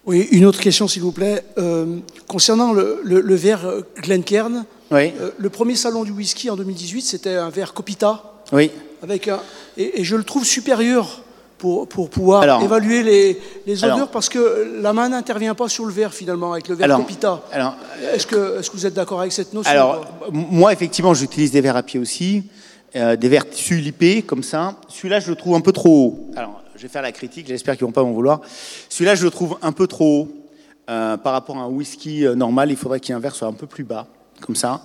Speaker 10: Oui, une autre question, s'il vous plaît. Euh, concernant le, le, le verre Glencairn,
Speaker 3: oui.
Speaker 10: Euh, le premier salon du whisky en 2018, c'était un verre Copita.
Speaker 3: Oui.
Speaker 10: Avec un, et, je le trouve supérieur pour, pour pouvoir évaluer les, les odeurs parce que la main n'intervient pas sur le verre finalement avec le verre Copita. Est-ce que, est que vous êtes d'accord avec cette notion
Speaker 3: Alors, moi, effectivement, j'utilise des verres à pied aussi, euh, des verres sulipés comme ça. Celui-là, je le trouve un peu trop haut. Alors, je vais faire la critique, j'espère qu'ils vont pas m'en vouloir. Celui-là, je le trouve un peu trop haut. Euh, par rapport à un whisky normal, il faudrait qu'il y ait un verre soit un peu plus bas comme ça.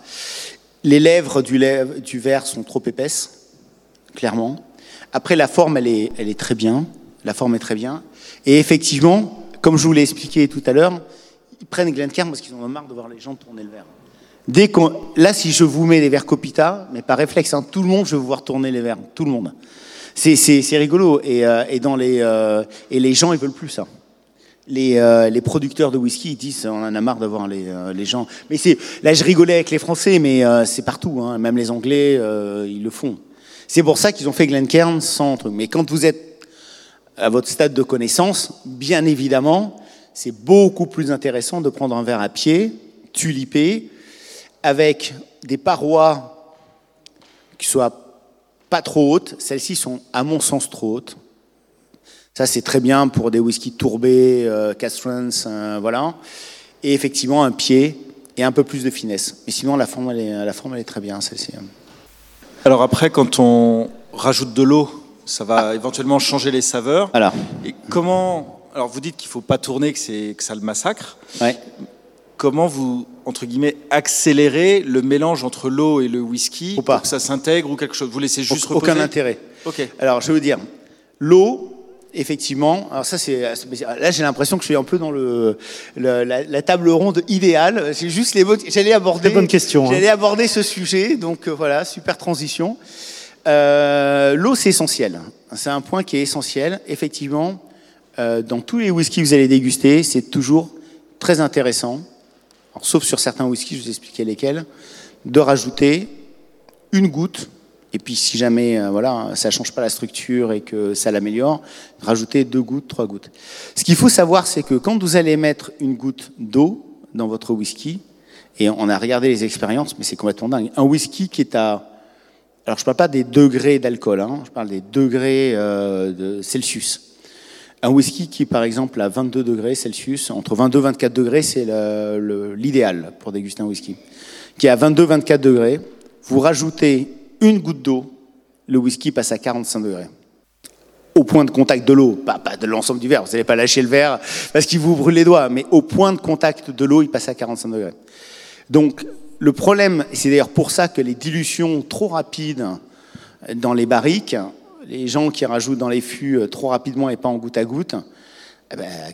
Speaker 3: Les lèvres du, verre sont trop épaisses, clairement. Après, la forme, elle est, très bien. La forme est très bien. Et effectivement, comme je vous l'ai expliqué tout à l'heure, ils prennent Glencairn parce qu'ils ont marre de voir les gens tourner le verre. Dès qu'on, là, si je vous mets les verres Copita, mais par réflexe, hein, tout le monde, je vais vous voir tourner les verres, tout le monde. C'est, rigolo et, euh, les euh, et les gens, ils veulent plus ça les, euh, les, producteurs de whisky ils disent on en a marre de voir les, euh, les gens. Mais c'est là je rigolais avec les Français, mais euh, c'est partout. Hein, même les Anglais ils le font. C'est pour ça qu'ils ont fait Glencairn sans truc. Mais quand vous êtes à votre stade de connaissance, bien évidemment, c'est beaucoup plus intéressant de prendre un verre à pied, tulipé, avec des parois qui soient pas trop hautes. Celles-ci sont, à mon sens, trop hautes. Ça, c'est très bien pour des whiskies tourbés, euh, euh, voilà. Et effectivement, un pied et un peu plus de finesse. Mais sinon, la forme, elle est, la forme, elle est très bien, celle-ci.
Speaker 8: Alors après, quand on rajoute de l'eau, ça va éventuellement changer les saveurs.
Speaker 3: Alors.
Speaker 8: Et comment Alors, vous dites qu'il ne faut pas tourner, que, c'est, que ça le massacre.
Speaker 3: Ouais.
Speaker 8: Comment vous, entre guillemets, accélérez le mélange entre l'eau et le whisky
Speaker 3: Ou pas.
Speaker 8: pour que ça s'intègre ou quelque chose? Vous laissez juste
Speaker 3: Aucun
Speaker 8: reposer?
Speaker 3: intérêt.
Speaker 8: Ok.
Speaker 3: Alors, je veux dire, l'eau, effectivement, alors ça c'est là j'ai l'impression que je suis un peu dans le, la, table ronde idéale. C'est juste les j'allais aborder
Speaker 2: bonne question.
Speaker 3: Hein. J'allais aborder ce sujet, donc euh, voilà, super transition. Euh, l'eau c'est essentiel. C'est un point qui est essentiel. Effectivement, euh, dans tous les whiskies que vous allez déguster, c'est toujours très intéressant, sauf sur certains whiskies, je vous expliquer lesquels, de rajouter une goutte et puis si jamais euh, voilà, ça change pas la structure et que ça l'améliore, rajoutez deux gouttes, trois gouttes. Ce qu'il faut savoir, c'est que quand vous allez mettre une goutte d'eau dans votre whisky, et on a regardé les expériences, mais c'est complètement dingue. Un whisky qui est à... Alors je ne parle pas des degrés d'alcool, hein, je parle des degrés euh, de Celsius. Un whisky qui, par exemple, à 22 degrés Celsius, entre 22 et 24 degrés, c'est l'idéal pour déguster un whisky. Qui est à 22-24 degrés, vous rajoutez une goutte d'eau, le whisky passe à 45 degrés. Au point de contact de l'eau, pas, de l'ensemble du verre, vous n'allez pas lâcher le verre parce qu'il vous brûle les doigts, mais au point de contact de l'eau, il passe à 45 degrés. Donc le problème, c'est d'ailleurs pour ça que les dilutions trop rapides dans les barriques, les gens qui rajoutent dans les fûts trop rapidement et pas en goutte à goutte,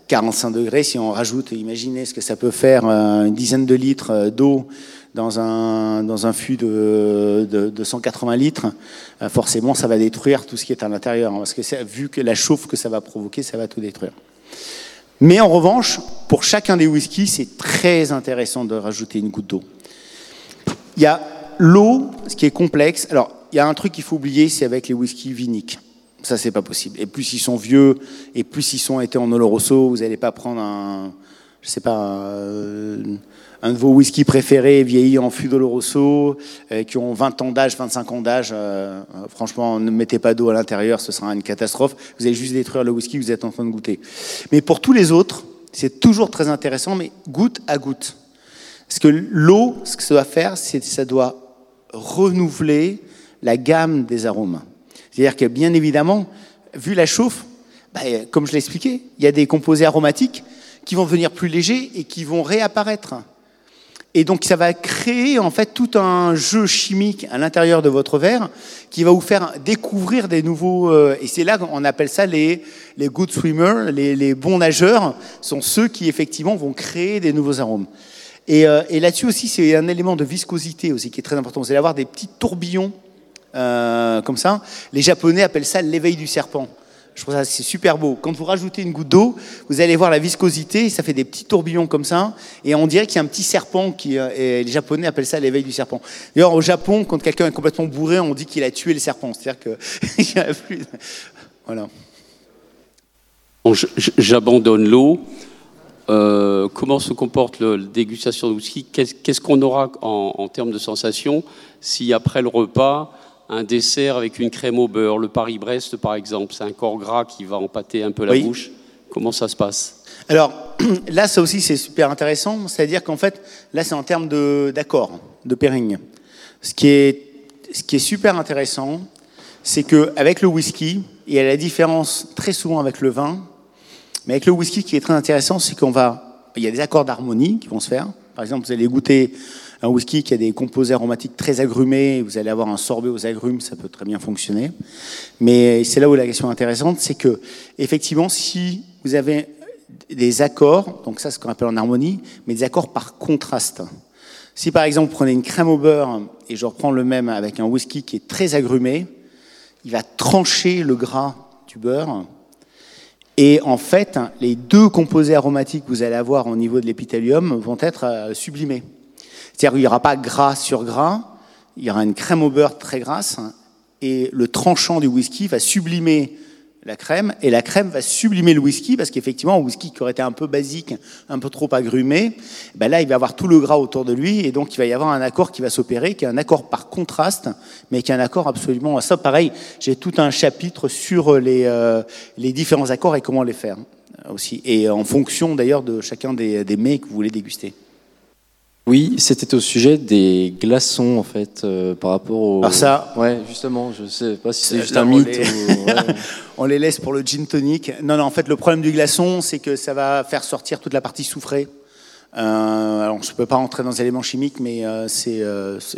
Speaker 3: 45 eh ben, degrés, si on rajoute, imaginez ce que ça peut faire, euh, une dizaine de litres euh, d'eau dans un, dans un fût de, de, 180 litres, euh, forcément, ça va détruire tout ce qui est à l'intérieur. Hein, parce que vu que la chauffe que ça va provoquer, ça va tout détruire. Mais en revanche, pour chacun des whiskies, c'est très intéressant de rajouter une goutte d'eau. Il y a l'eau, ce qui est complexe. Alors, il y a un truc qu'il faut oublier, c'est avec les whiskies viniques. Ça, c'est pas possible. Et plus ils sont vieux, et plus ils sont été en Oloroso, vous n'allez pas prendre un, je sais pas, un, un de vos whisky préférés vieillis en fût d'Oloroso, euh, qui ont 20 ans d'âge, 25 ans d'âge, euh, franchement, ne mettez pas d'eau à l'intérieur, ce sera une catastrophe. Vous allez juste détruire le whisky que vous êtes en train de goûter. Mais pour tous les autres, c'est toujours très intéressant, mais goutte à goutte. Parce que l'eau, ce que ça doit faire, c'est que ça doit renouveler la gamme des arômes. C'est-à-dire que bien évidemment, vu la chauffe, bah, comme je l'ai expliqué, il y a des composés aromatiques qui vont devenir plus légers et qui vont réapparaître. Et donc ça va créer en fait tout un jeu chimique à l'intérieur de votre verre qui va vous faire découvrir des nouveaux... Euh, et c'est là qu'on appelle ça les, les good swimmers, les, bons nageurs, sont ceux qui effectivement vont créer des nouveaux arômes. Et, euh, et là-dessus aussi, c'est un élément de viscosité aussi qui est très important. Vous allez avoir des petits tourbillons euh, comme ça. Les Japonais appellent ça l'éveil du serpent. Je trouve ça c'est super beau. Quand vous rajoutez une goutte d'eau, vous allez voir la viscosité, ça fait des petits tourbillons comme ça, et on dirait qu'il y a un petit serpent qui, euh, les Japonais appellent ça l'éveil du serpent. D'ailleurs, au Japon, quand quelqu'un est complètement bourré, on dit qu'il a tué le serpent. C'est-à-dire qu'il plus. Voilà.
Speaker 11: J'abandonne l'eau. Euh, comment se comporte la dégustation de whisky? Qu'est-ce qu'on aura en, en termes de sensations si après le repas un dessert avec une crème au beurre, le Paris-Brest par exemple, c'est un corps gras qui va empâter un peu la bouche. Comment ça se passe?
Speaker 3: Alors là, ça aussi c'est super intéressant, c'est-à-dire qu'en fait, là c'est en termes d'accord, de, pairing. Ce qui est, ce qui est super intéressant, c'est qu'avec le whisky, il y a la différence très souvent avec le vin, mais avec le whisky, qui est très intéressant, c'est qu'on va, il y a des accords d'harmonie qui vont se faire. Par exemple, vous allez goûter un whisky qui a des composés aromatiques très agrumés, vous allez avoir un sorbet aux agrumes, ça peut très bien fonctionner. Mais c'est là où la question est intéressante, c'est que effectivement, si vous avez des accords, donc ça c'est ce qu'on appelle en harmonie, mais des accords par contraste. Si par exemple vous prenez une crème au beurre et je reprends le même avec un whisky qui est très agrumé, il va trancher le gras du beurre. Et en fait, les deux composés aromatiques que vous allez avoir au niveau de l'épithélium vont être euh, sublimés. C'est-à-dire qu'il n'y aura pas gras sur gras, il y aura une crème au beurre très grasse, et le tranchant du whisky va sublimer la crème, et la crème va sublimer le whisky, parce qu'effectivement, un whisky qui aurait été un peu basique, un peu trop agrumé, ben là, il va avoir tout le gras autour de lui, et donc il va y avoir un accord qui va s'opérer, qui est un accord par contraste, mais qui est un accord absolument... Ça, pareil, j'ai tout un chapitre sur les, euh, les différents accords et comment les faire aussi, et en fonction d'ailleurs de chacun des, des mets que vous voulez déguster.
Speaker 6: Oui, c'était au sujet des glaçons en fait euh, par rapport au.
Speaker 3: Alors ça.
Speaker 6: Ouais, justement, je sais pas si c'est juste un mythe.
Speaker 3: ou... on les laisse pour le gin tonic. Non, non, en fait, le problème du glaçon, c'est que ça va faire sortir toute la partie soufrée. Euh, alors, je ne peux pas rentrer dans les éléments chimiques, mais euh, c'est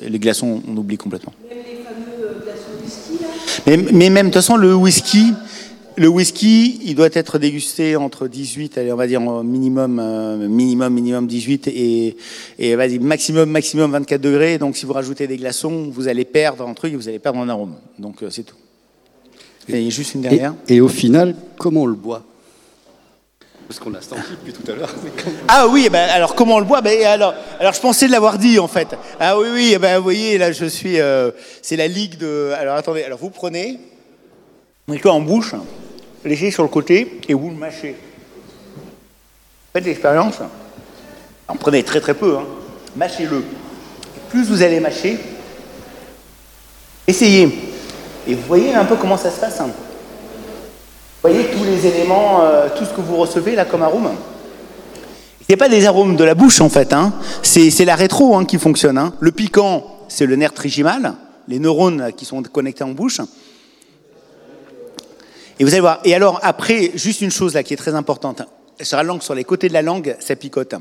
Speaker 3: les glaçons, on oublie complètement. Même les fameux glaçons whisky là? Mais, mais même, de toute façon, le whisky, le whisky, il doit être dégusté entre 18, allez, on va dire minimum, euh, minimum, minimum 18 et, et vas-y, maximum, maximum 24 degrés. Donc, si vous rajoutez des glaçons, vous allez perdre un truc, vous allez perdre un arôme. Donc, euh, c'est tout. Et, juste une dernière.
Speaker 12: Et, au final, comment on le boit? Parce qu'on l'a senti depuis tout à l'heure.
Speaker 3: Ah oui, ben alors comment on le boit? Ben, alors, alors je pensais de l'avoir dit en fait. Ah oui, oui, ben, vous voyez, là je suis. Euh, c'est la ligue de. Alors attendez, alors vous prenez. Mettez en bouche? Laissez sur le côté et vous le mâchez. Faites l'expérience. En prenez très très peu, hein. mâchez-le. Plus vous allez mâcher, essayez. Et vous voyez un peu comment ça se passe. Hein. Vous voyez tous les éléments, euh, tout ce que vous recevez là comme arôme. Ce n'est pas des arômes de la bouche en fait, hein. c'est la rétro qui fonctionne. Le piquant, c'est le nerf trigimal, les neurones qui sont connectés en bouche. Et vous allez voir. Et alors, après, juste une chose là qui est très importante. Sur la langue, sur les côtés de la langue, ça picote.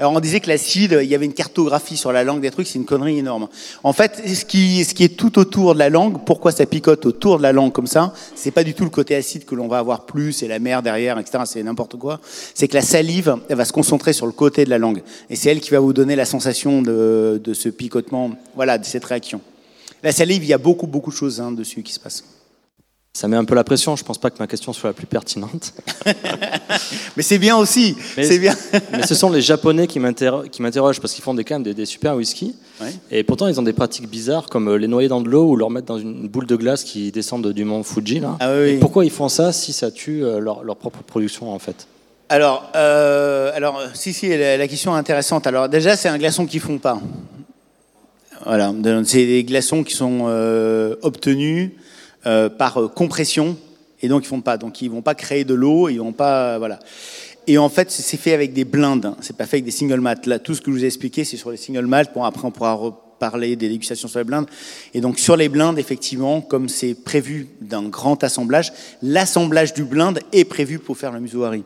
Speaker 3: Alors, on disait que l'acide, il y avait une cartographie sur la langue des trucs, c'est une connerie énorme. En fait, ce qui, ce qui est tout autour de la langue, pourquoi ça picote autour de la langue comme ça, c'est pas du tout le côté acide que l'on va avoir plus, et la mer derrière, etc., c'est n'importe quoi. C'est que la salive, elle va se concentrer sur le côté de la langue. Et c'est elle qui va vous donner la sensation de, de ce picotement, voilà, de cette réaction. La salive, il y a beaucoup, beaucoup de choses hein, dessus qui se passent.
Speaker 6: Ça met un peu la pression. Je pense pas que ma question soit la plus pertinente.
Speaker 3: mais c'est bien aussi. C'est bien.
Speaker 6: mais ce sont les Japonais qui m'interrogent parce qu'ils font des, quand même des, super whisky. Et pourtant, ils ont des pratiques bizarres comme euh, les noyer dans de l'eau ou leur mettre dans une boule de glace qui descend du mont Fuji. Là.
Speaker 3: Ah oui,
Speaker 6: pourquoi ils font ça si ça tue euh, leur, propre production en fait?
Speaker 3: Alors, euh, alors, si, si, la, question est intéressante. Alors, déjà, c'est un glaçon qui fond pas. Voilà, c'est des glaçons qui sont obtenus euh, par euh, compression, et donc ils font pas. Donc ils vont pas créer de l'eau, ils vont pas, voilà. Et en fait, c'est fait avec des blindes. Hein. C'est pas fait avec des single malt. Là, tout ce que je vous ai expliqué, c'est sur les single malt. Bon, après, on pourra reparler des dégustations sur les blindes. Et donc, sur les blindes, effectivement, comme c'est prévu d'un grand assemblage, l'assemblage du blinde est prévu pour faire le musoari.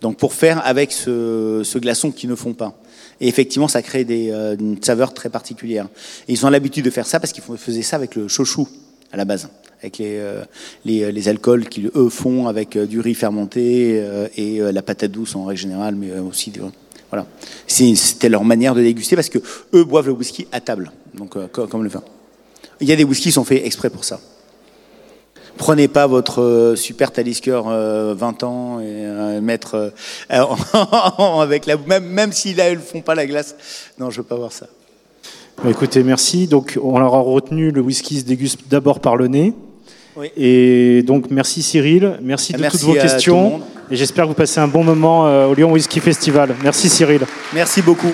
Speaker 3: Donc, pour faire avec ce, glaçon qui ne font pas. Et effectivement, ça crée des, euh, une saveur très particulière. Et ils ont l'habitude de faire ça parce qu'ils faisaient ça avec le chouchou à la base avec les, euh, les, les, alcools qu'ils, eux, font avec euh, du riz fermenté euh, et la patate douce en règle générale, mais aussi... Voilà. C'était leur manière de déguster parce que eux boivent le whisky à table, donc comme le vin. Il y a des whiskies qui sont faits exprès pour ça. Prenez pas votre super Talisker 20 ans et mettre avec la même même si là ils font pas la glace. Non, je veux pas voir ça.
Speaker 2: Bah, écoutez, merci. Donc on leur a retenu le whisky se déguste d'abord par le nez. Et donc merci Cyril, merci de toutes vos questions. et j'espère que vous passez un bon moment euh, au Lyon Whisky Festival. Merci Cyril.
Speaker 3: Merci beaucoup.